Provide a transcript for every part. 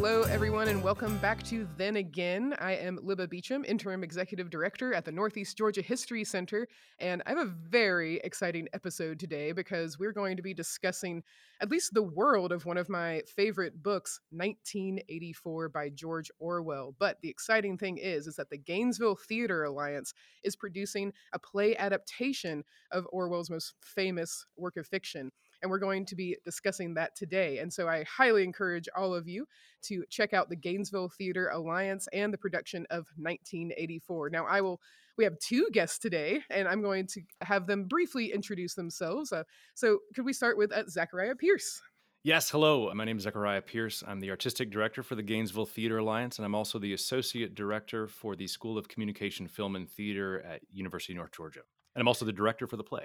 Hello, everyone, and welcome back to Then Again. I am Libba Beacham, Interim Executive Director at the Northeast Georgia History Center, and I have a very exciting episode today because we're going to be discussing at least the world of one of my favorite books, 1984 by George Orwell. But the exciting thing is, is that the Gainesville Theater Alliance is producing a play adaptation of Orwell's most famous work of fiction and we're going to be discussing that today. And so I highly encourage all of you to check out the Gainesville Theater Alliance and the production of 1984. Now, I will. We have two guests today, and I'm going to have them briefly introduce themselves. Uh, so, could we start with uh, Zechariah Pierce? Yes, hello. My name is Zechariah Pierce. I'm the artistic director for the Gainesville Theater Alliance, and I'm also the associate director for the School of Communication, Film, and Theater at University of North Georgia. And I'm also the director for the play.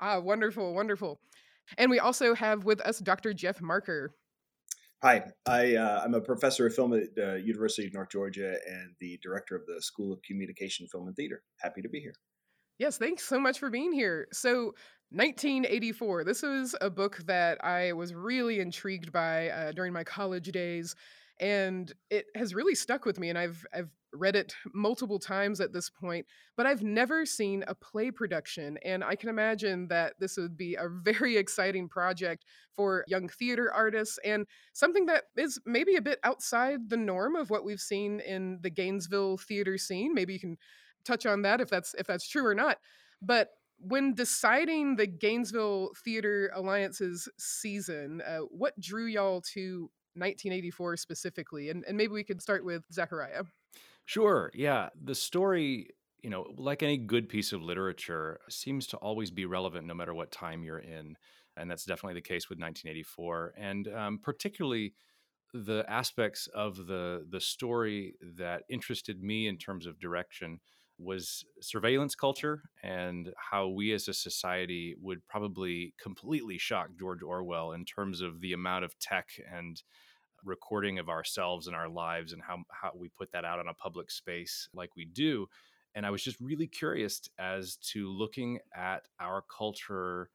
Ah, wonderful, wonderful. And we also have with us Dr. Jeff Marker. Hi, I, uh, I'm a professor of film at the uh, University of North Georgia and the director of the School of Communication, Film, and Theater. Happy to be here. Yes, thanks so much for being here. So, 1984, this was a book that I was really intrigued by uh, during my college days and it has really stuck with me and I've I've read it multiple times at this point but I've never seen a play production and I can imagine that this would be a very exciting project for young theater artists and something that is maybe a bit outside the norm of what we've seen in the Gainesville theater scene maybe you can touch on that if that's if that's true or not but when deciding the Gainesville Theater Alliance's season, uh, what drew y'all to 1984 specifically? And, and maybe we could start with Zechariah. Sure. Yeah. The story, you know, like any good piece of literature, seems to always be relevant no matter what time you're in. And that's definitely the case with 1984. And um, particularly, the aspects of the the story that interested me in terms of direction was surveillance culture and how we as a society would probably completely shock George Orwell in terms of the amount of tech and recording of ourselves and our lives and how, how we put that out on a public space like we do. And I was just really curious as to looking at our culture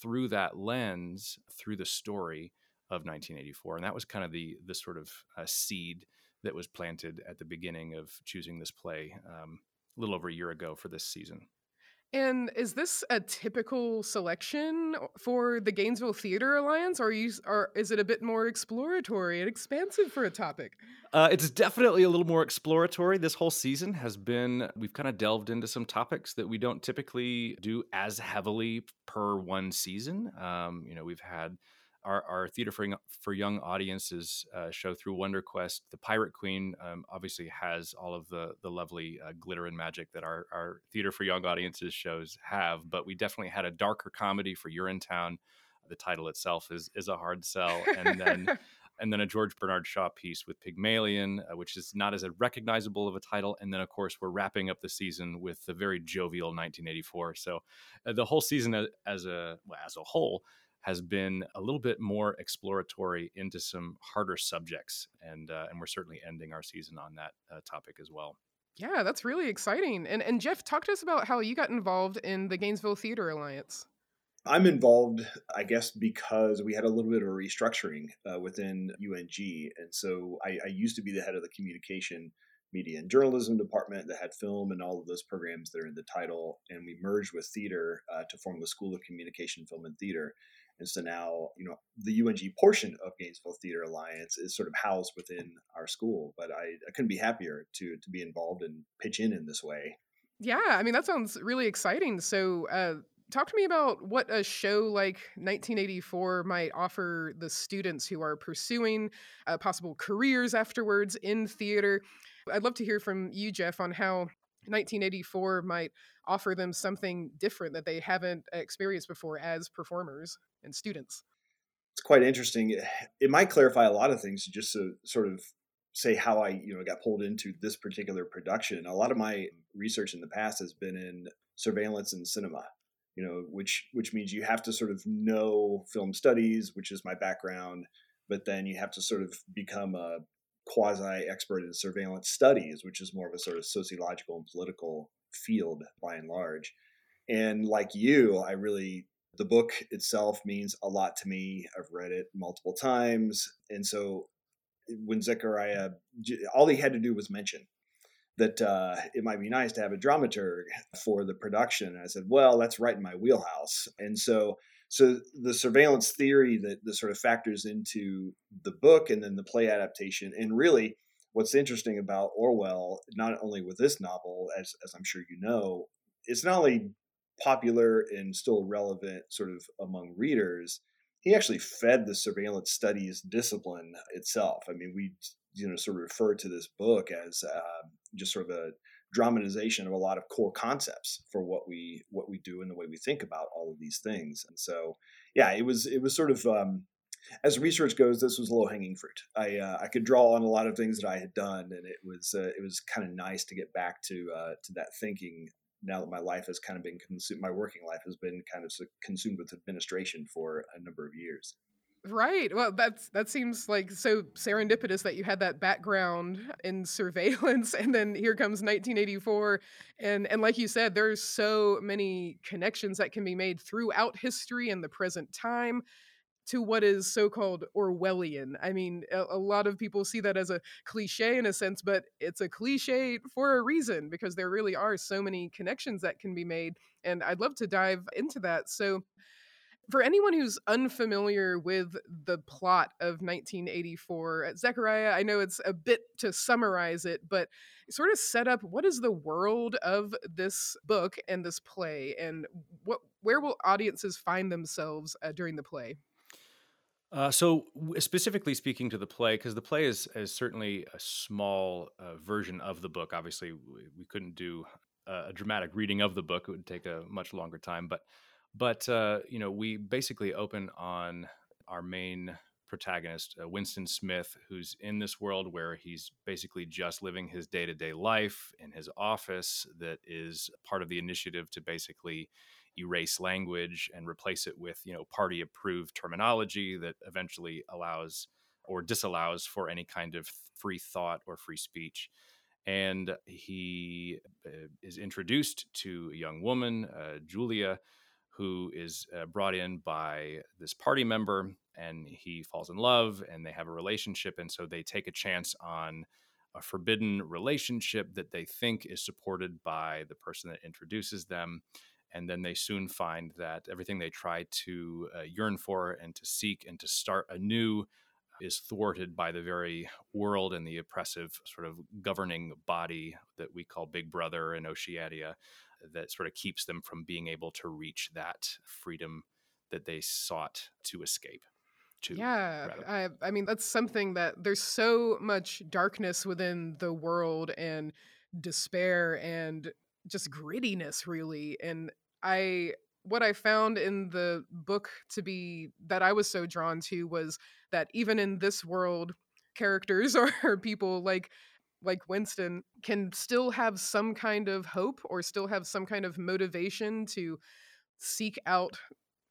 through that lens, through the story of 1984. And that was kind of the, the sort of uh, seed that was planted at the beginning of choosing this play um, a little over a year ago for this season. And is this a typical selection for the Gainesville Theater Alliance, or, you, or is it a bit more exploratory and expansive for a topic? Uh, it's definitely a little more exploratory. This whole season has been, we've kind of delved into some topics that we don't typically do as heavily per one season. Um, you know, we've had our, our theater for, for young audiences uh, show through Wonder Quest. The Pirate Queen um, obviously has all of the the lovely uh, glitter and magic that our, our theater for young audiences shows have, but we definitely had a darker comedy for Urinetown. The title itself is is a hard sell, and then. and then a George Bernard Shaw piece with Pygmalion, uh, which is not as recognizable of a title. And then, of course, we're wrapping up the season with the very jovial 1984. So, uh, the whole season as a well, as a whole has been a little bit more exploratory into some harder subjects, and uh, and we're certainly ending our season on that uh, topic as well. Yeah, that's really exciting. And and Jeff, talk to us about how you got involved in the Gainesville Theater Alliance. I'm involved, I guess, because we had a little bit of a restructuring uh, within UNG, and so I, I used to be the head of the communication media and journalism department that had film and all of those programs that are in the title. And we merged with theater uh, to form the School of Communication, Film, and Theater. And so now, you know, the UNG portion of Gainesville Theater Alliance is sort of housed within our school. But I, I couldn't be happier to to be involved and pitch in in this way. Yeah, I mean that sounds really exciting. So, uh, talk to me about what a show like 1984 might offer the students who are pursuing uh, possible careers afterwards in theater. I'd love to hear from you, Jeff, on how 1984 might offer them something different that they haven't experienced before as performers and students. It's quite interesting. It might clarify a lot of things just to sort of say how I, you know, got pulled into this particular production. A lot of my research in the past has been in surveillance and cinema, you know, which which means you have to sort of know film studies, which is my background, but then you have to sort of become a quasi expert in surveillance studies, which is more of a sort of sociological and political field by and large. And like you, I really the book itself means a lot to me. I've read it multiple times. And so when Zechariah, all he had to do was mention that uh, it might be nice to have a dramaturg for the production. And I said, well, that's right in my wheelhouse. And so, so the surveillance theory that, that sort of factors into the book and then the play adaptation, and really what's interesting about Orwell, not only with this novel, as, as I'm sure you know, it's not only popular and still relevant sort of among readers, he actually fed the surveillance studies discipline itself. I mean, we you know sort of refer to this book as uh, just sort of a dramatization of a lot of core concepts for what we what we do and the way we think about all of these things. And so, yeah, it was it was sort of um, as research goes, this was low hanging fruit. I uh, I could draw on a lot of things that I had done, and it was uh, it was kind of nice to get back to uh, to that thinking. Now that my life has kind of been consumed, my working life has been kind of consumed with administration for a number of years. Right. Well, that's that seems like so serendipitous that you had that background in surveillance and then here comes 1984 and and like you said there's so many connections that can be made throughout history and the present time to what is so-called Orwellian. I mean, a, a, lot of people see that as a cliche in a sense, but it's a cliche for a reason because there really are so many connections that can be made and I'd love to dive into that. So for anyone who's unfamiliar with the plot of 1984, uh, Zechariah, I know it's a bit to summarize it, but sort of set up what is the world of this book and this play, and what where will audiences find themselves uh, during the play? Uh, so, specifically speaking to the play, because the play is, is certainly a small uh, version of the book. Obviously, we, we couldn't do a dramatic reading of the book; it would take a much longer time. But but uh, you know, we basically open on our main protagonist, uh, Winston Smith, who's in this world where he's basically just living his day to day life in his office. That is part of the initiative to basically erase language and replace it with you know party approved terminology that eventually allows or disallows for any kind of free thought or free speech and he uh, is introduced to a young woman uh, julia who is uh, brought in by this party member and he falls in love and they have a relationship and so they take a chance on a forbidden relationship that they think is supported by the person that introduces them and then they soon find that everything they try to uh, yearn for and to seek and to start anew is thwarted by the very world and the oppressive sort of governing body that we call Big Brother in Oceania that sort of keeps them from being able to reach that freedom that they sought to escape. To, yeah, I, I mean that's something that there's so much darkness within the world and despair and just grittiness, really. And I what I found in the book to be that I was so drawn to was that even in this world, characters or people like like Winston can still have some kind of hope or still have some kind of motivation to seek out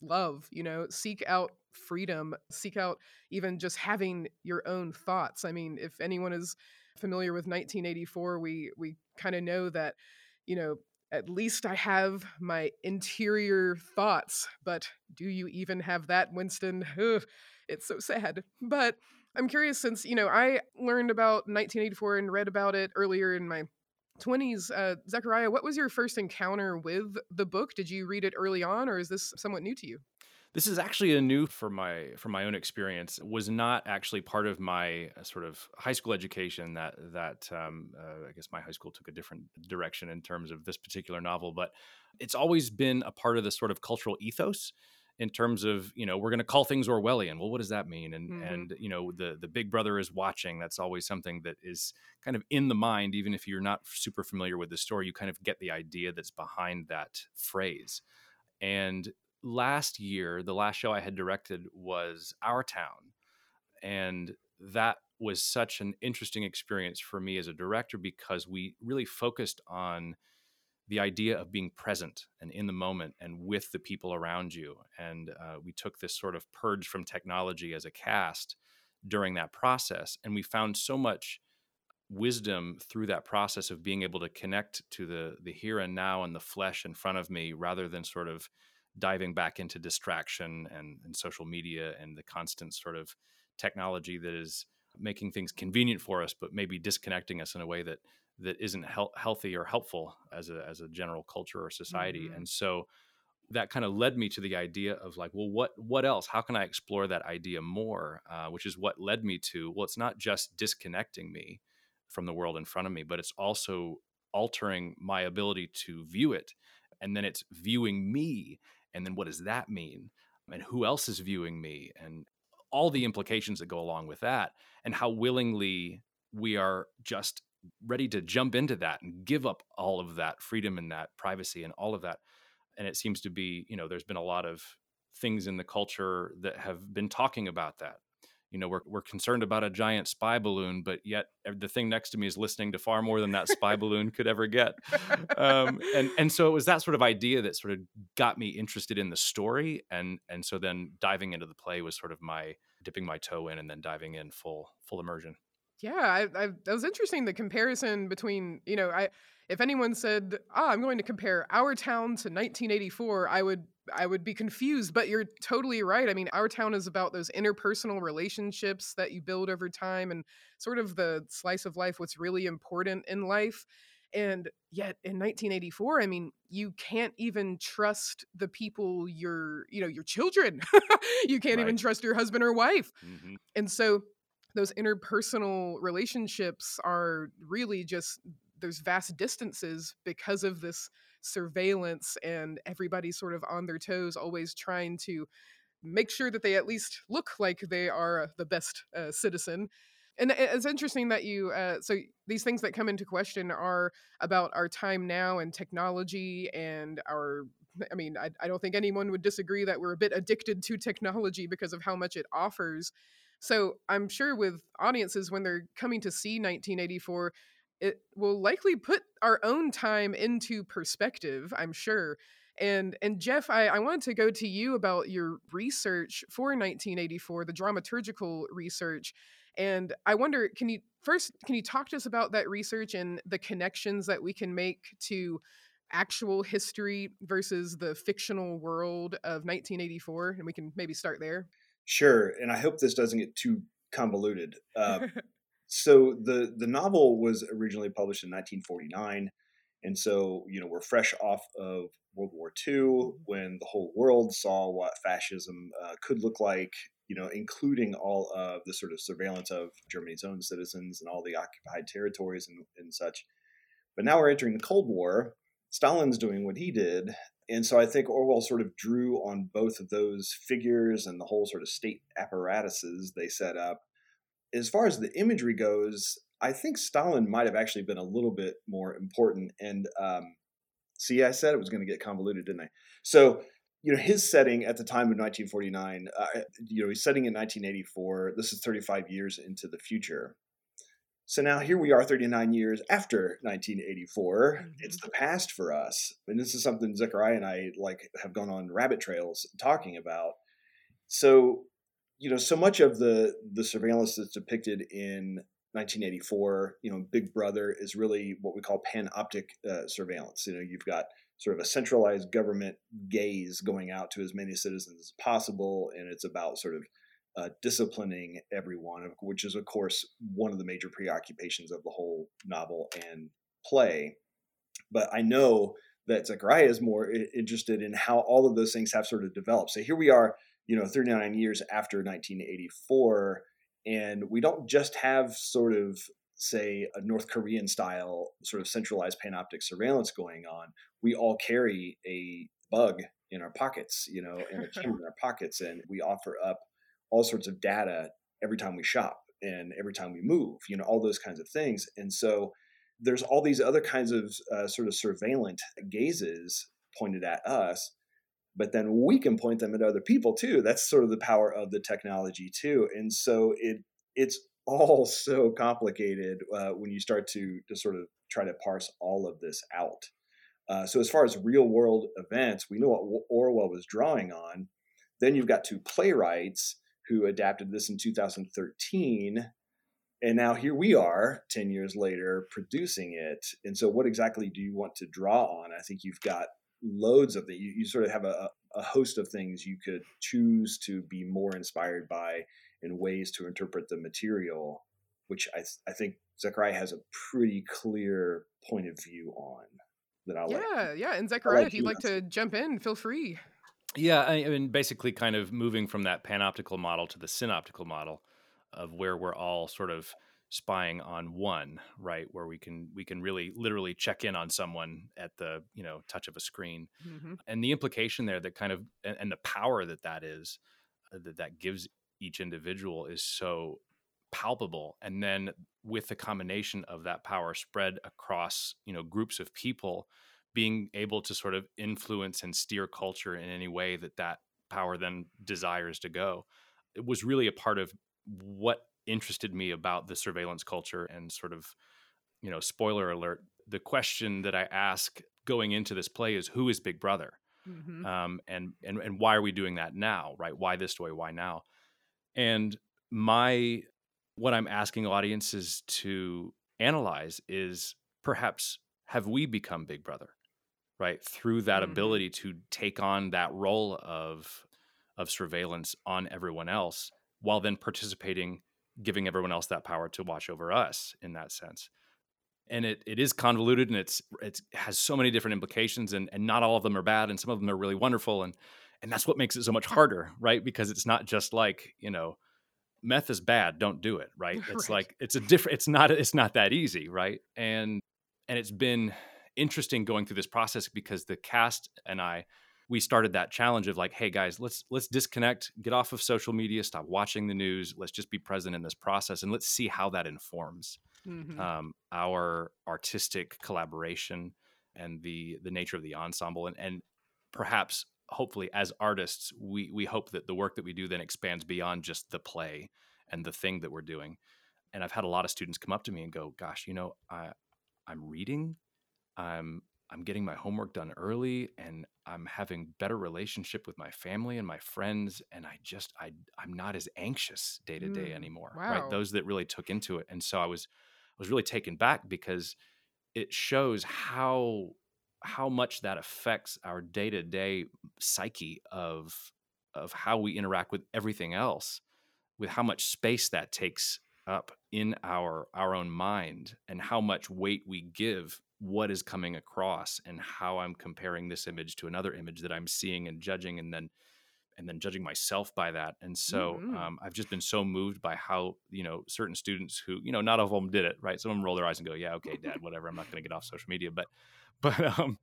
love, you know, seek out freedom, seek out even just having your own thoughts. I mean, if anyone is familiar with 1984, we we kind of know that, you know, at least I have my interior thoughts, but do you even have that, Winston? Ugh, it's so sad. But I'm curious since, you know, I learned about 1984 and read about it earlier in my 20s. Uh, Zechariah, what was your first encounter with the book? Did you read it early on or is this somewhat new to you? This is actually a new for my for my own experience. It was not actually part of my uh, sort of high school education. That that um, uh, I guess my high school took a different direction in terms of this particular novel, but it's always been a part of the sort of cultural ethos in terms of you know we're going to call things Orwellian. Well, what does that mean? And mm-hmm. and you know the the Big Brother is watching. That's always something that is kind of in the mind, even if you're not super familiar with the story. You kind of get the idea that's behind that phrase. And last year, the last show I had directed was Our Town, and that was such an interesting experience for me as a director because we really focused on the idea of being present and in the moment and with the people around you. And uh, we took this sort of purge from technology as a cast during that process. And we found so much wisdom through that process of being able to connect to the the here and now and the flesh in front of me rather than sort of diving back into distraction and, and social media and the constant sort of technology that is making things convenient for us, but maybe disconnecting us in a way that that isn't he- healthy or helpful as a as a general culture or society. Mm-hmm. And so that kind of led me to the idea of like, well, what what else? How can I explore that idea more? Uh, which is what led me to well, it's not just disconnecting me from the world in front of me, but it's also altering my ability to view it, and then it's viewing me, and then what does that mean? And who else is viewing me? And all the implications that go along with that, and how willingly we are just ready to jump into that and give up all of that freedom and that privacy and all of that and it seems to be you know there's been a lot of things in the culture that have been talking about that. You know we're, we're concerned about a giant spy balloon but yet the thing next to me is listening to far more than that spy balloon could ever get. Um, and and so it was that sort of idea that sort of got me interested in the story and and so then diving into the play was sort of my dipping my toe in and then diving in full full immersion yeah I, I that was interesting the comparison between you know i if anyone said, "Ah, I'm going to compare our town to 1984," I would I would be confused, but you're totally right. I mean, our town is about those interpersonal relationships that you build over time and sort of the slice of life what's really important in life. And yet in 1984, I mean, you can't even trust the people your, you know, your children. you can't right. even trust your husband or wife. Mm-hmm. And so those interpersonal relationships are really just there's vast distances because of this surveillance and everybody's sort of on their toes always trying to make sure that they at least look like they are the best uh, citizen. And it's interesting that you uh, so these things that come into question are about our time now and technology and our i mean I, I don't think anyone would disagree that we're a bit addicted to technology because of how much it offers so i'm sure with audiences when they're coming to see 1984 it will likely put our own time into perspective, I'm sure. And and Jeff, I, I wanted to go to you about your research for 1984, the dramaturgical research. And I wonder, can you first can you talk to us about that research and the connections that we can make to actual history versus the fictional world of 1984? And we can maybe start there. Sure. And I hope this doesn't get too convoluted. Uh, so the the novel was originally published in 1949 and so you know we're fresh off of world war ii when the whole world saw what fascism uh, could look like you know including all of the sort of surveillance of germany's own citizens and all the occupied territories and, and such but now we're entering the cold war stalin's doing what he did and so i think orwell sort of drew on both of those figures and the whole sort of state apparatuses they set up as far as the imagery goes, I think Stalin might have actually been a little bit more important. And um, see, I said it was going to get convoluted, didn't I? So, you know, his setting at the time of 1949, uh, you know, he's setting in 1984. This is 35 years into the future. So now here we are 39 years after 1984. Mm-hmm. It's the past for us. And this is something Zechariah and I like have gone on rabbit trails talking about. So you know, so much of the the surveillance that's depicted in 1984, you know, Big Brother is really what we call panoptic uh, surveillance. You know, you've got sort of a centralized government gaze going out to as many citizens as possible, and it's about sort of uh, disciplining everyone, which is, of course, one of the major preoccupations of the whole novel and play. But I know that Zechariah is more interested in how all of those things have sort of developed. So here we are you know 39 years after 1984 and we don't just have sort of say a north korean style sort of centralized panoptic surveillance going on we all carry a bug in our pockets you know and a camera in our pockets and we offer up all sorts of data every time we shop and every time we move you know all those kinds of things. And so there's all these other kinds of uh, sort of surveillant gazes pointed at us but then we can point them at other people too. That's sort of the power of the technology too. And so it it's all so complicated uh, when you start to to sort of try to parse all of this out. Uh, so as far as real world events we know what orwell was drawing on. Then you've got two playwrights who adapted this in 2013 and now here we are 10 years later producing it and so what exactly do you want to draw on i think you've got loads of the you, you sort of have a, a host of things you could choose to be more inspired by in ways to interpret the material, which I, th- I think Zechariah has a pretty clear point of view on that I yeah, like. Yeah, yeah. And Zechariah, like if you'd like to jump in, feel free. Yeah, I mean, basically, kind of moving from that panoptical model to the synoptical model of where we're all sort of spying on one, right? Where we can we can really literally check in on someone at the you know touch of a screen, hmm and the implication there that kind of and, and the power that that is uh, that that gives each individual is so palpable. And then with the combination of that power spread across you know groups of people being able to sort of influence and steer culture in any way that that power then desires to go it was really a part of what interested me about the surveillance culture and sort of you know spoiler alert the question that i ask going into this play is who is big brother? Hmm um, and and and why are we doing that now right? Why this way? Why now? And my what i'm asking audiences to analyze is perhaps have we become big brother right through that Mhm. ability to take on that role of of surveillance on everyone else while then participating giving everyone else that power to watch over us in that sense and it, it is convoluted and it's it's has so many different implications and, and not all of them are bad and some of them are really wonderful and and that's what makes it so much harder right because it's not just like you know meth is bad don't do it right it's Right. like it's a different it's not it's not that easy right and and it's been interesting going through this process because the cast and i we started that challenge of like hey guys let's let's disconnect get off of social media stop watching the news let's just be present in this process and let's see how that informs hmm um, our artistic collaboration and the the nature of the ensemble and and perhaps hopefully as artists we we hope that the work that we do then expands beyond just the play and the thing that we're doing and i've had a lot of students come up to me and go gosh you know i i'm reading i'm i'm getting my homework done early and i'm having better relationship with my family and my friends and i just i i'm not as anxious day to day Mm, anymore wow. right those that really took into it and so i was I was really taken back because it shows how how much that affects our day-to-day psyche of of how we interact with everything else with how much space that takes up in our our own mind and how much weight we give what is coming across and how I'm comparing this image to another image that I'm seeing and judging and then and then judging myself by that. And so Mhm. um, I've just been so moved by how you know certain students who you know not all of them did it right. Some of them roll their eyes and go, "Yeah, okay, Dad, whatever. I'm not going to get off social media." But but um,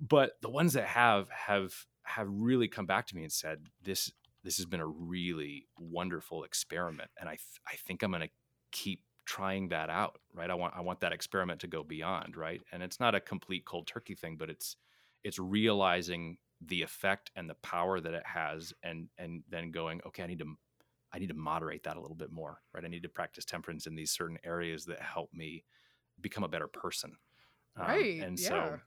but the ones that have have have really come back to me and said this this has been a really wonderful experiment, and I th- I think I'm going to keep trying that out. Right. I want I want that experiment to go beyond. Right. And it's not a complete cold turkey thing, but it's it's realizing the effect and the power that it has and and then going okay i need to i need to moderate that a little bit more right i need to practice temperance in these certain areas that help me become a better person Um, Right, and yeah. so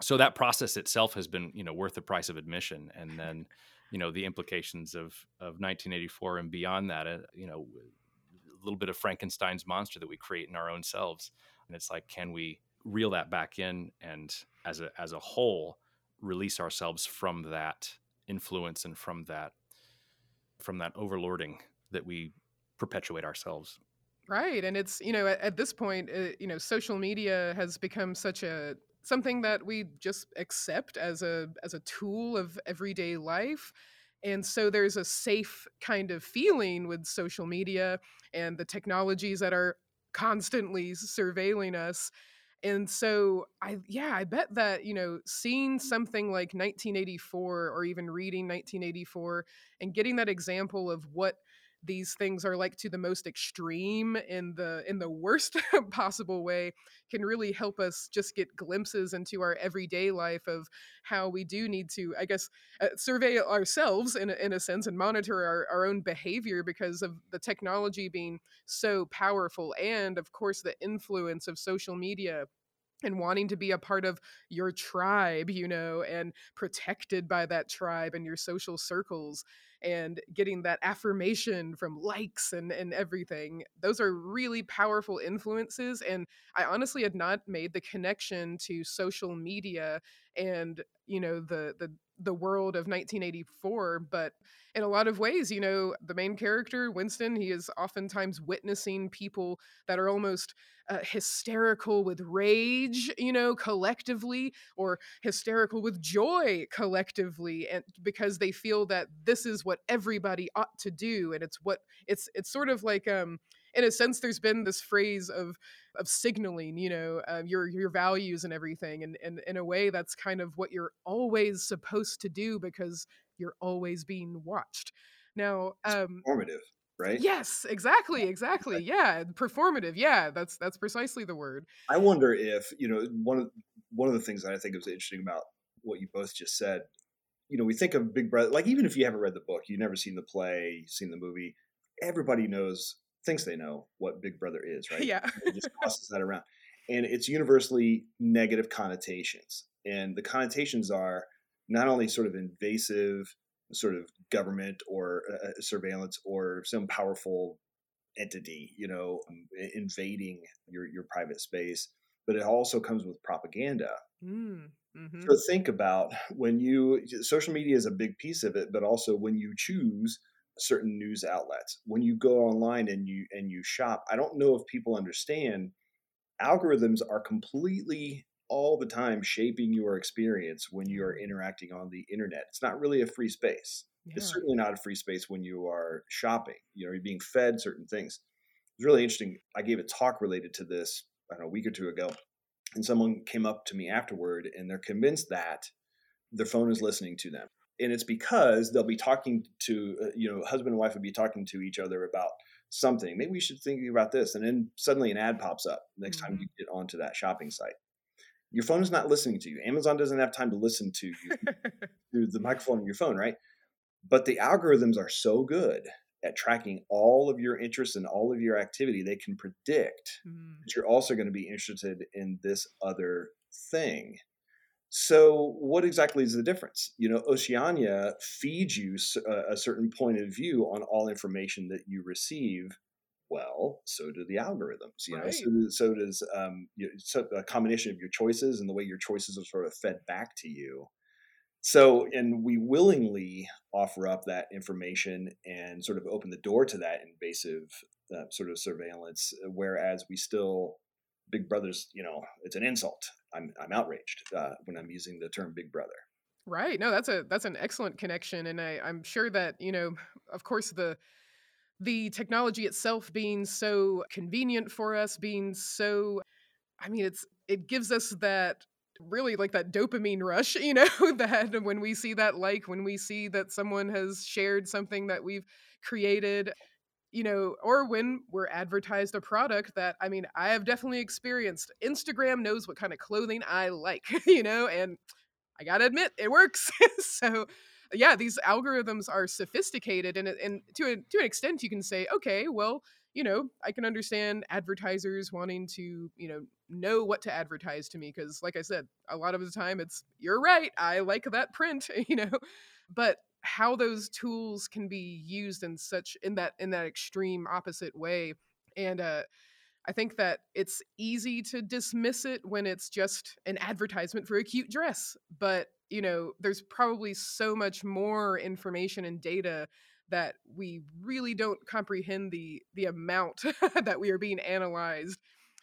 so that process itself has been you know worth the price of admission and then you know the implications of of 1984 and beyond that uh, you know little bit of frankenstein's monster that we create in our own selves and it's like can we reel that back in and as a as a whole release ourselves from that influence and from that from that overlording that we perpetuate ourselves Right, and it's you know at, at this point, uh, you know, social media has become such a something that we just accept as a as a tool of everyday life. And so there's a safe kind of feeling with social media and the technologies that are constantly surveilling us. And so I yeah, I bet that, you know, seeing something like 1984 or even reading 1984 and getting that example of what these things are like to the most extreme in the in the worst possible way can really help us just get glimpses into our everyday life of how we do need to i guess uh, survey ourselves in a, in a sense and monitor our, our own behavior because of the technology being so powerful and of course the influence of social media and wanting to be a part of your tribe, you know, and protected by that tribe and your social circles and getting that affirmation from likes and, and everything. Those are really powerful influences. And I honestly had not made the connection to social media and, you know, the the the world of 1984 but in a lot of ways you know the main character winston he is oftentimes witnessing people that are almost uh, hysterical with rage you know collectively or hysterical with joy collectively and because they feel that this is what everybody ought to do and it's what it's it's sort of like um in a sense there's been this phrase of of signaling you know uh, your your values and everything and, and in a way that's kind of what you're always supposed to do because you're always being watched. Now um formative right? yes exactly exactly yeah performative yeah that's that's precisely the word. I wonder if you know one of one of the things that i think is interesting about what you both just said you know we think of big brother like even if you haven't read the book you've never seen the play seen the movie everybody knows thinks they know what Big Brother is, right? Yeah. it just tosses that around. And it's universally negative connotations. And the connotations are not only sort of invasive, sort of government or uh, uh surveillance or some powerful entity, you know, um, invading your, your private space, but it also comes with propaganda. Mm, mm-hmm. So think about when you, social media is a big piece of it, but also when you choose certain news outlets. When you go online and you and you shop, I don't know if people understand algorithms are completely all the time shaping your experience when you are interacting on the internet. It's not really a free space. Yeah. It's certainly not a free space when you are shopping. You know, you're being fed certain things. It's really interesting. I gave a talk related to this I don't know, a week or two ago, and someone came up to me afterward and they're convinced that their phone is listening to them and it's because they'll be talking to uh, you know husband and wife will be talking to each other about something. Maybe we should think about this and then suddenly an ad pops up next mm-hmm. time you get onto that shopping site. Your phone is not listening to you. Amazon doesn't have time to listen to you through the microphone of your phone right? But the algorithms are so good at tracking all of your interests and all of your activity they can predict mm. that you're also going to be interested in this other thing so, what exactly is the difference? You know, Oceania feeds you a certain point of view on all information that you receive. Well, so do the algorithms. You right. know, so, so does um, you know, so a combination of your choices and the way your choices are sort of fed back to you. So, and we willingly offer up that information and sort of open the door to that invasive uh, sort of surveillance, whereas we still Big Brother's, you know, it's an insult. I'm I'm outraged uh, when I'm using the term Big Brother. Right. No, that's a that's an excellent connection, and I, I'm sure that you know, of course, the the technology itself being so convenient for us, being so, I mean, it's it gives us that really like that dopamine rush, you know, that when we see that like, when we see that someone has shared something that we've created, you know, or when we're advertised a product that I mean, I have definitely experienced. Instagram knows what kind of clothing I like, you know, and I gotta admit, it works. so, yeah, these algorithms are sophisticated, and and to a, to an extent, you can say, okay, well, you know, I can understand advertisers wanting to, you know, know what to advertise to me because, like I said, a lot of the time, it's you're right, I like that print, you know, but how those tools can be used in such in that in that extreme opposite way and uh I think that it's easy to dismiss it when it's just an advertisement for a cute dress. But, you know, there's probably so much more information and data that we really don't comprehend the the amount that we are being analyzed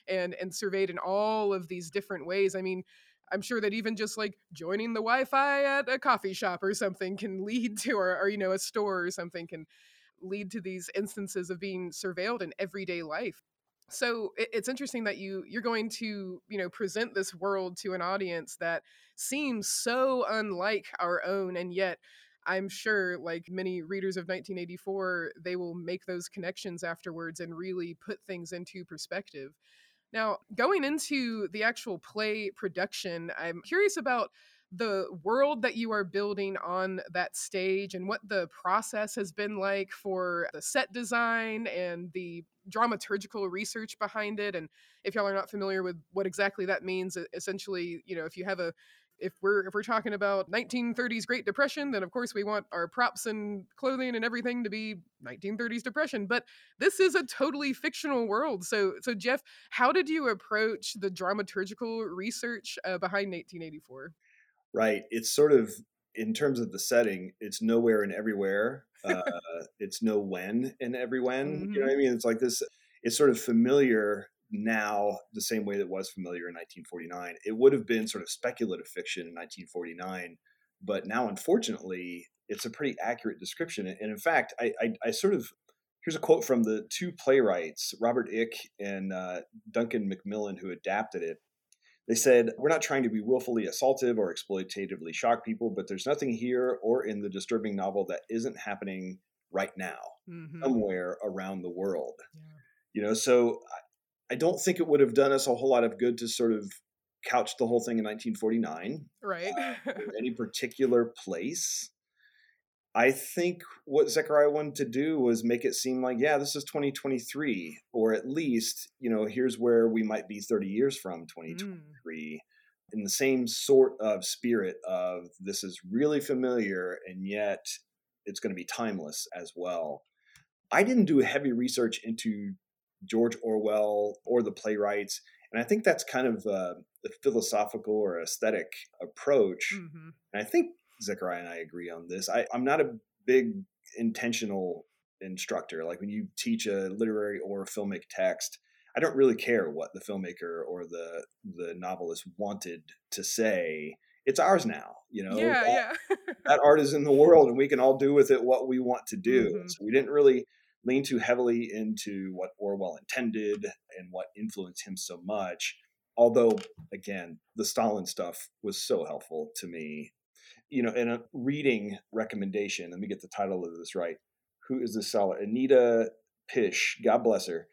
and and surveyed in all of these different ways. I mean, I'm sure that even just like joining the Wi-Fi at a coffee shop or something can lead to, or, or you know, a store or something can lead to these instances of being surveilled in everyday life. So it's interesting that you you're going to you know present this world to an audience that seems so unlike our own, and yet I'm sure, like many readers of 1984, they will make those connections afterwards and really put things into perspective. Now, going into the actual play production, I'm curious about the world that you are building on that stage and what the process has been like for the set design and the dramaturgical research behind it and if y'all are not familiar with what exactly that means essentially you know if you have a if we're if we're talking about 1930s Great Depression, then of course we want our props and clothing and everything to be 1930s depression. But this is a totally fictional world. So so Jeff, how did you approach the dramaturgical research uh, behind 1884? Right. It's sort of in terms of the setting, it's nowhere and everywhere. Uh, it's no when and every when. Mm-hmm. You know what I mm-hmm. mean? It's like this. It's sort of familiar now, the same way that was familiar in 1949. It would have been sort of speculative fiction in 1949, but now, unfortunately, it's a pretty accurate description. And in fact, I, I, I sort of here's a quote from the two playwrights, Robert Icke and uh, Duncan Macmillan, who adapted it. They said, We're not trying to be willfully assaultive or exploitatively shock people, but there's nothing here or in the disturbing novel that isn't happening right now, mm-hmm. somewhere around the world. Yeah. You know, so I don't think it would have done us a whole lot of good to sort of couch the whole thing in 1949. Right. uh, any particular place. I think what Zechariah wanted to do was make it seem like, yeah, this is 2023, or at least, you know, here's where we might be 30 years from 2023. Mm. In the same sort of spirit of this is really familiar and yet it's going to be timeless as well. I didn't do heavy research into George Orwell or the playwrights. And I think that's kind of uh, the philosophical or aesthetic approach. Mm-hmm. And I think Zechariah and I agree on this. I, I'm not a big intentional instructor. Like when you teach a literary or filmic text, I don't really care what the filmmaker or the the novelist wanted to say. It's ours now, you know. Yeah, that, yeah. that art is in the world, and we can all do with it what we want to do. Mm-hmm. So we didn't really lean too heavily into what Orwell intended and what influenced him so much. Although, again, the Stalin stuff was so helpful to me you know, in a reading recommendation, let me get the title of this right. Who is this seller? Anita Pisch, God bless her.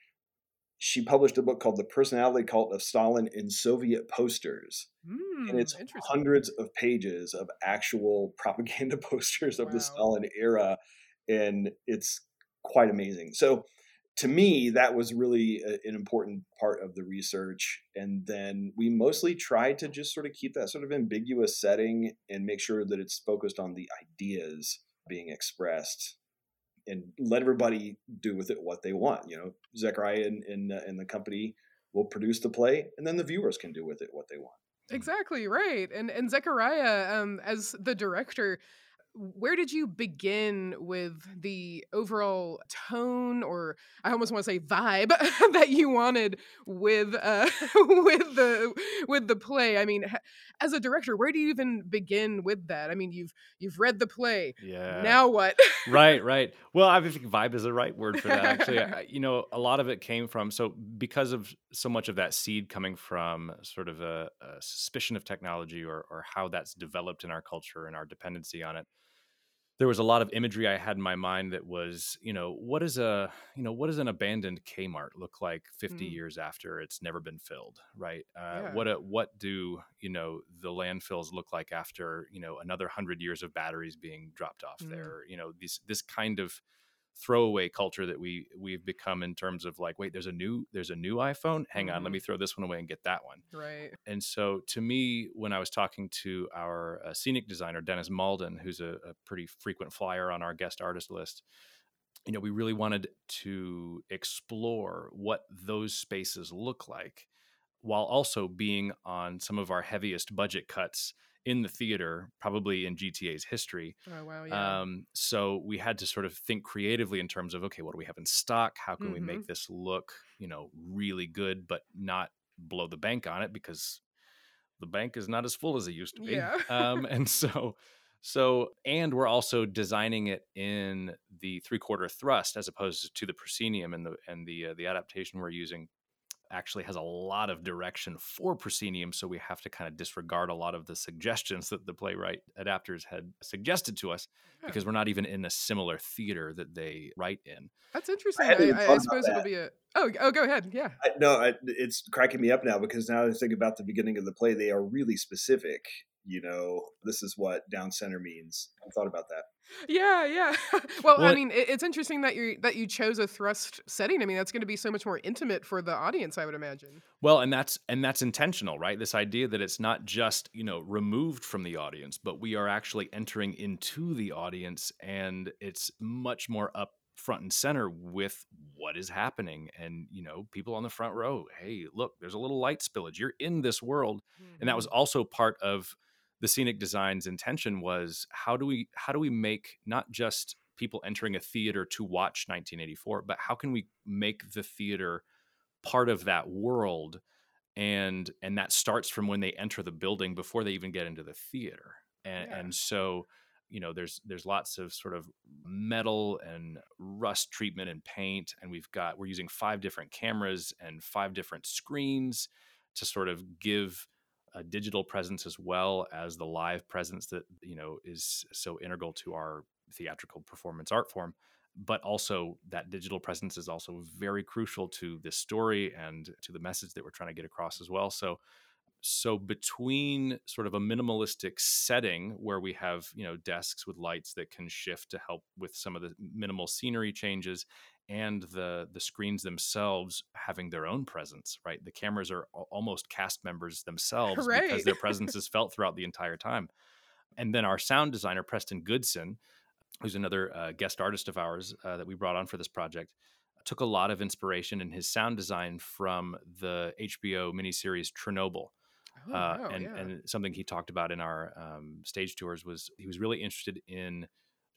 She published a book called The Personality Cult of Stalin in Soviet Posters. Mm, and it's hundreds of pages of actual propaganda posters of wow. the Stalin era. And it's quite amazing. So to me, that was really a, an important part of the research. And then we mostly tried to just sort of keep that sort of ambiguous setting and make sure that it's focused on the ideas being expressed and let everybody do with it what they want. You know, Zechariah and, and, uh, and the company will produce the play, and then the viewers can do with it what they want. Exactly right, and and Zechariah, um, as the director, where did you begin with the overall tone or i almost want to say vibe that you wanted with uh with the with the play? I mean as a director where do you even begin with that? I mean you've you've read the play. Yeah. Now what? Right right. Well i think vibe is the right word for that actually. I, you know a lot of it came from so because of so much of that seed coming from sort of a, a suspicion of technology or or how that's developed in our culture and our dependency on it there was a lot of imagery I had in my mind that was, you know, what is a, you know, what does an abandoned Kmart look like 50 mm. years after it's never been filled, right? Uh, yeah. What a, what do you know the landfills look like after you know another hundred years of batteries being dropped off mm. there? You know, these this kind of throwaway culture that we we've become in terms of like wait there's a new there's a new iphone hang mm-hmm. on let mm-hmm. me throw this one away and get that one right and so to me when i was talking to our uh, scenic designer dennis malden who's a, a pretty frequent flyer on our guest artist list you know we really wanted to explore what those spaces look like while also being on some of our heaviest budget cuts in the theater, probably in GTA's history. Oh wow! Yeah. Um, so we had to sort of think creatively in terms of okay, what do we have in stock? How can mm-hmm. we make mm-hmm. this look, you know, really good, but not blow the bank on it because the bank is not as full as it used to be. Yeah. um, and so. So, and we're also designing it in the three quarter thrust as opposed to the proscenium and the and the uh, the adaptation we're using actually has a lot of direction for proscenium, so we have to kind of disregard a lot of the suggestions that the playwright adapters had suggested to us yeah. because we're not even in a similar theater that they write in. That's interesting. I, I, I suppose it'll be a. Oh, oh, go ahead. Yeah. I, no, it's cracking me up now because now I think about the beginning of the play. They are really specific you know, this is what down center means. I thought about that. Yeah, yeah. well, I mean, it's interesting that you that you chose a thrust setting. I mean, that's going to be so much more intimate for the audience, I would imagine. Well, and that's and that's intentional, right? This idea that it's not just you know removed from the audience, but we are actually entering into the audience, and it's much more up front and center with what is happening and you know people on the front row hey look there's a little light spillage you're in this world mm-hmm. and that was mm-hmm. also part of the scenic design's intention was how do we how do we make not just people entering a theater to watch 1984 but how can we make the theater part of that world and and that starts from when they enter the building before they even get into the theater and, yeah. and so you know there's there's lots of sort of metal and rust treatment and paint and we've got we're using five different cameras and five different screens to sort of give a digital presence as well as the live presence that you know is so integral to our theatrical performance art form but also that digital presence is also very crucial to this story and to the message that we're trying to get across as well. So so between sort of a minimalistic setting where we have you know desks with lights that can shift to help with some of the minimal scenery changes and the the screens themselves having their own presence right the cameras are almost cast members themselves right. because their presence is felt throughout the entire time and then our sound designer preston goodson who's another uh, guest artist of ours uh, that we brought on for this project took a lot of inspiration in his sound design from the hbo miniseries chernobyl Oh, uh, wow, and yeah. and something he talked about in our um, stage tours was he was really interested in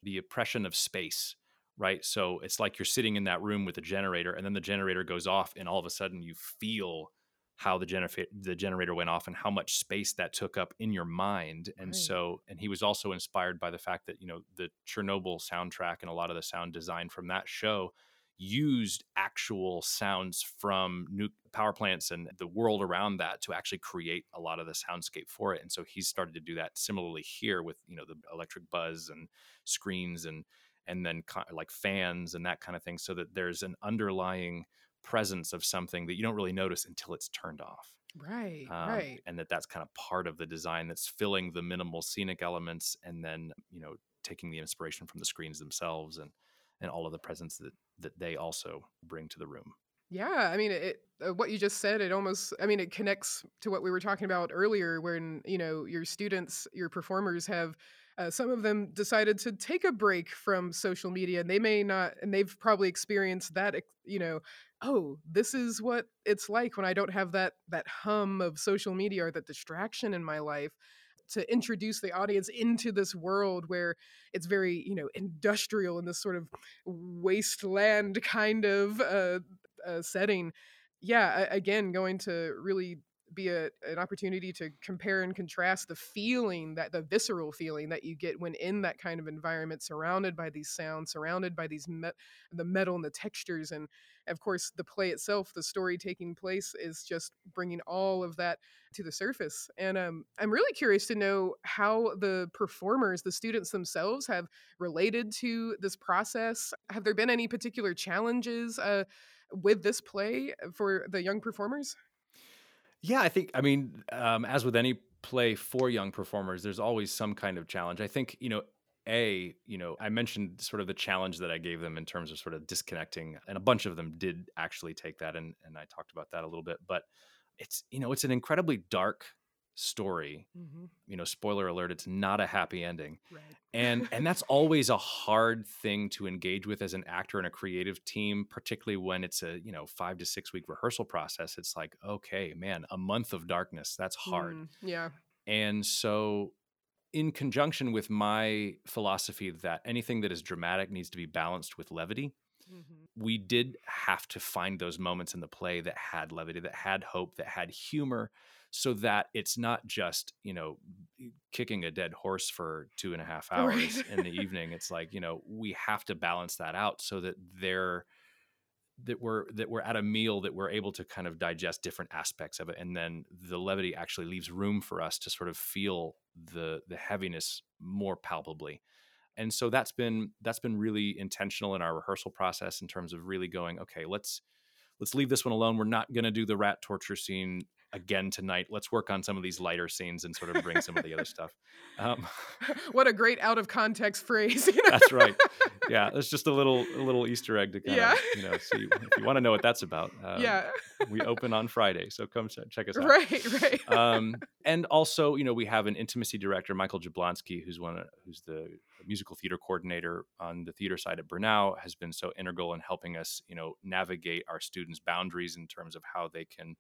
the oppression of space right so it's like you're sitting in that room with a generator and then the generator goes off and all of a sudden you feel how the generator the generator went off and how much space that took up in your mind and right. so and he was also inspired by the fact that you know the chernobyl soundtrack and a lot of the sound design from that show used actual sounds from new power plants and the world around that to actually create a lot of the soundscape for it and so he's started to do that similarly here with you know the electric buzz and screens and and then like fans and that kind of thing so that there's an underlying presence of something that you don't really notice until it's turned off right um, right and that that's kind of part of the design that's filling the minimal scenic elements and then you know taking the inspiration from the screens themselves and and all of the presence that that they also bring to the room. Yeah, I mean, it, uh, what you just said, it almost, I mean, it connects to what we were talking about earlier when, you know, your students, your performers have, uh, some of them decided to take a break from social media and they may not, and they've probably experienced that, you know, oh, this is what it's like when I don't have that, that hum of social media or that distraction in my life to introduce the audience into this world where it's very you know industrial in this sort of wasteland kind of uh, uh, setting. Yeah again going to really be a, an opportunity to compare and contrast the feeling that the visceral feeling that you get when in that kind of environment surrounded by these sounds surrounded by these me- the metal and the textures and of course the play itself the story taking place is just bringing all of that to the surface. And um, i'm really curious to know how the performers the students themselves have related to this process. Have there been any particular challenges uh, with this play for the young performers yeah, I think, I mean, um, as with any play for young performers, there's always some kind of challenge. I think, you know, a, you know, I mentioned sort of the challenge that I gave them in terms of sort of disconnecting, and a bunch of them did actually take that, and and I talked about that a little bit. But it's you know, it's an incredibly dark story mm-hmm. you know spoiler alert it's not a happy ending right. and and that's always a hard thing to engage with as an actor and a creative team particularly when it's a you know 5 to 6 week rehearsal process it's like okay man a month of darkness that's hard mm, yeah and so in conjunction with my philosophy that anything that is dramatic needs to be balanced with levity Mm-hmm. We did have to find those moments in the play that had levity, that had hope, that had humor, so that it's not just you know kicking a dead horse for two and a half hours right. in the evening it's like you know we have to balance that out so that they're that we're that we're at a meal that we're able to kind of digest different aspects of it and then the levity actually leaves room for us to sort of feel the the heaviness more palpably and so that's been that's been really intentional in our rehearsal process in terms of really going okay let's let's leave this one alone we're not going to do the rat torture scene again tonight. Let's work on some of these lighter scenes and sort of bring some of the other stuff. Um, what a great out of context phrase. You know? That's right. Yeah, it's just a little a little Easter egg to kind yeah. of you know. You, if you want to know what that's about, um, yeah, we open on Friday, so come check us out. Right, right. um, and also, you know, we have an intimacy director, Michael Jablonski, who's one of, who's the musical theater coordinator on the theater side at Brenau, has been so integral in helping us, you know, navigate our students' boundaries in terms of how they can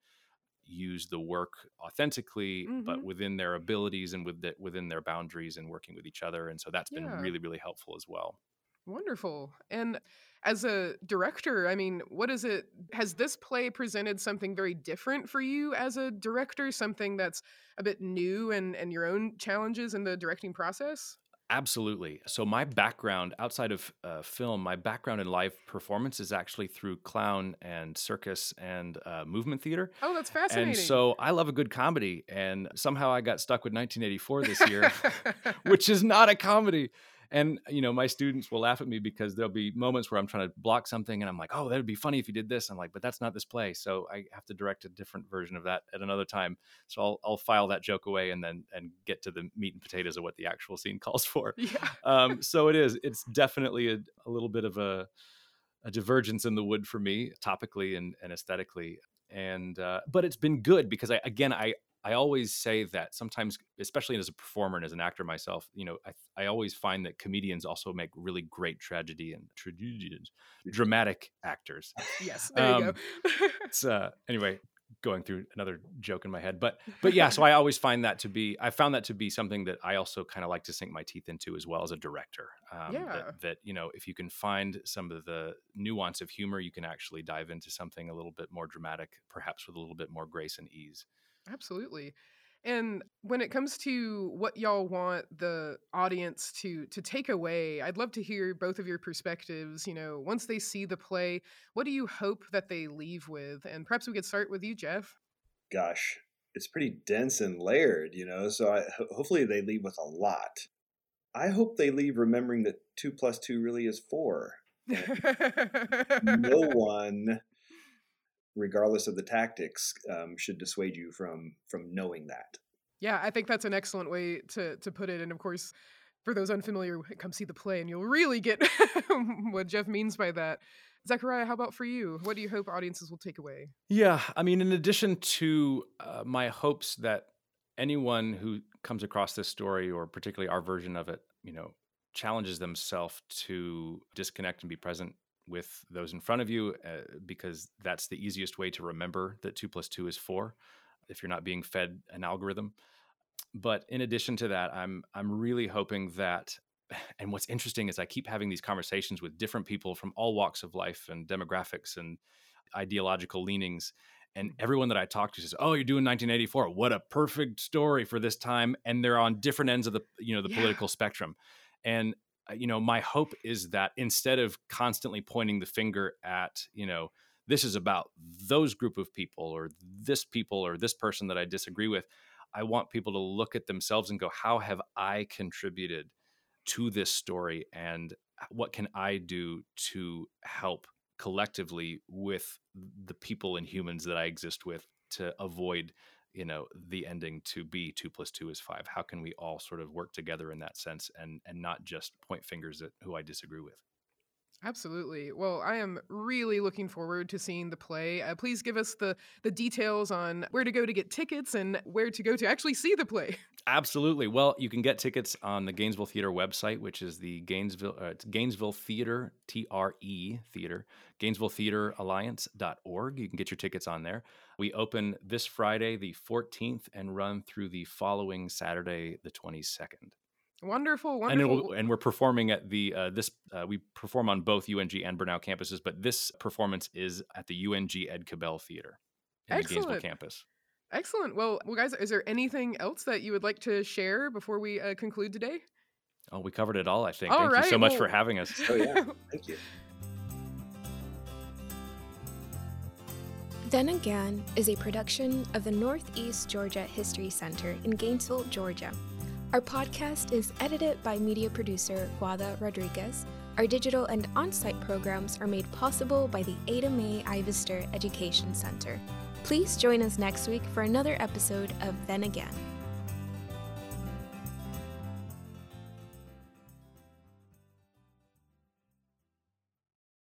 use the work authentically, Mhm. but within their abilities and with the, within their boundaries and working with each other. And so that's been Yeah. really, really helpful as well. Wonderful. And as a director, I mean, what is it? Has this play presented something very different for you as a director? Something that's a bit new and, and your own challenges in the directing process? Absolutely. So my background outside of uh, film, my background in live performance is actually through clown and circus and uh, movement theater. Oh, that's fascinating. And so I love a good comedy. And somehow I got stuck with 1984 this year, which is not a comedy. And you know, my students will laugh at me because there'll be moments where I'm trying to block something, and I'm like, "Oh, that would be funny if you did this." I'm like, "But that's not this play," so I have to direct a different version of that at another time. So I'll I'll file that joke away and then and get to the meat and potatoes of what the actual scene calls for. yeah. Um, so it is. It's definitely a, a little bit of a a divergence in the wood for me, topically and, and aesthetically. And uh, but it's been good because I again I I always say that sometimes, especially as a performer and as an actor myself, you know, I, I always find that comedians also make really great tragedy and tragedians, dramatic actors. Yes. There you Um, go. It's uh, anyway going through another joke in my head, but but yeah, so I always find that to be I found that to be something that I also kind of like to sink my teeth into as well as a director. Um, Yeah. that, that you know, if you can find some of the nuance of humor, you can actually dive into something a little bit more dramatic, perhaps with a little bit more grace and ease. Absolutely. And when it comes to what y'all want the audience to to take away, I'd love to hear both of your perspectives. You know, once they see the play, what do you hope that they leave with? And perhaps we could start with you, Jeff. Gosh, it's pretty dense and layered, you know. So I, hopefully they leave with a lot. I hope they leave remembering that two plus two really is four. no one, regardless of the tactics, um, should dissuade you from from knowing that. Yeah, I think that's an excellent way to to put it. And of course, for those unfamiliar, come see the play, and you'll really get what Jeff means by that. Zechariah, how about for you? What do you hope audiences will take away? Yeah, I mean, in addition to uh, my hopes that anyone who comes across this story, or particularly our version of it, you know, challenges themselves to disconnect and be present with those in front of you, uh, because that's the easiest way to remember that two plus two is four. If you're not being fed an algorithm, but in addition to that, I'm I'm really hoping that and what's interesting is I keep having these conversations with different people from all walks of life and demographics and ideological leanings. And everyone that I talk to says, "Oh, you're doing 1984. What a perfect story for this time." And they're on different ends of the you know the Yeah. political spectrum. And Uh, you know, my hope is that instead of constantly pointing the finger at you know this is about those group of people or this people or this person that I disagree with, I want people to look at themselves and go, "How have I contributed?" to this story and what can I do to help collectively with the people and humans that I exist with to avoid, you know, the ending to be two plus two is five? How can we all sort of work together in that sense and and not just point fingers at who I disagree with? Absolutely. Well, I am really looking forward to seeing the play. Uh, please give us the the details on where to go to get tickets and where to go to actually see the play. Absolutely. Well, you can get tickets on the Gainesville Theater website, which is the Gainesville uh, Gainesville Theater T R E Theater Gainesville Theater Alliance.org. You can get your tickets on there. We open this Friday, the 14th, and run through the following Saturday, the 22nd. Wonderful, And, it wonderful. will, and we're performing at the uh, this uh, we perform on both UNG and Brenau campuses, but this performance is at the UNG Ed Cabell Theater in the Gainesville campus. Excellent. Well, well, guys, is there anything else that you would like to share before we uh, conclude today? Oh, we covered it all, I think. All Thank you so right, much well- for having us. Oh yeah, thank you. Then Again is a production of the Northeast Georgia History Center in Gainesville, Georgia. Our podcast is edited by media producer Wada Rodriguez. Our digital and on site programs are made possible by the Ada Mae Ivester Education Center. Please join us next week for another episode of Then Again.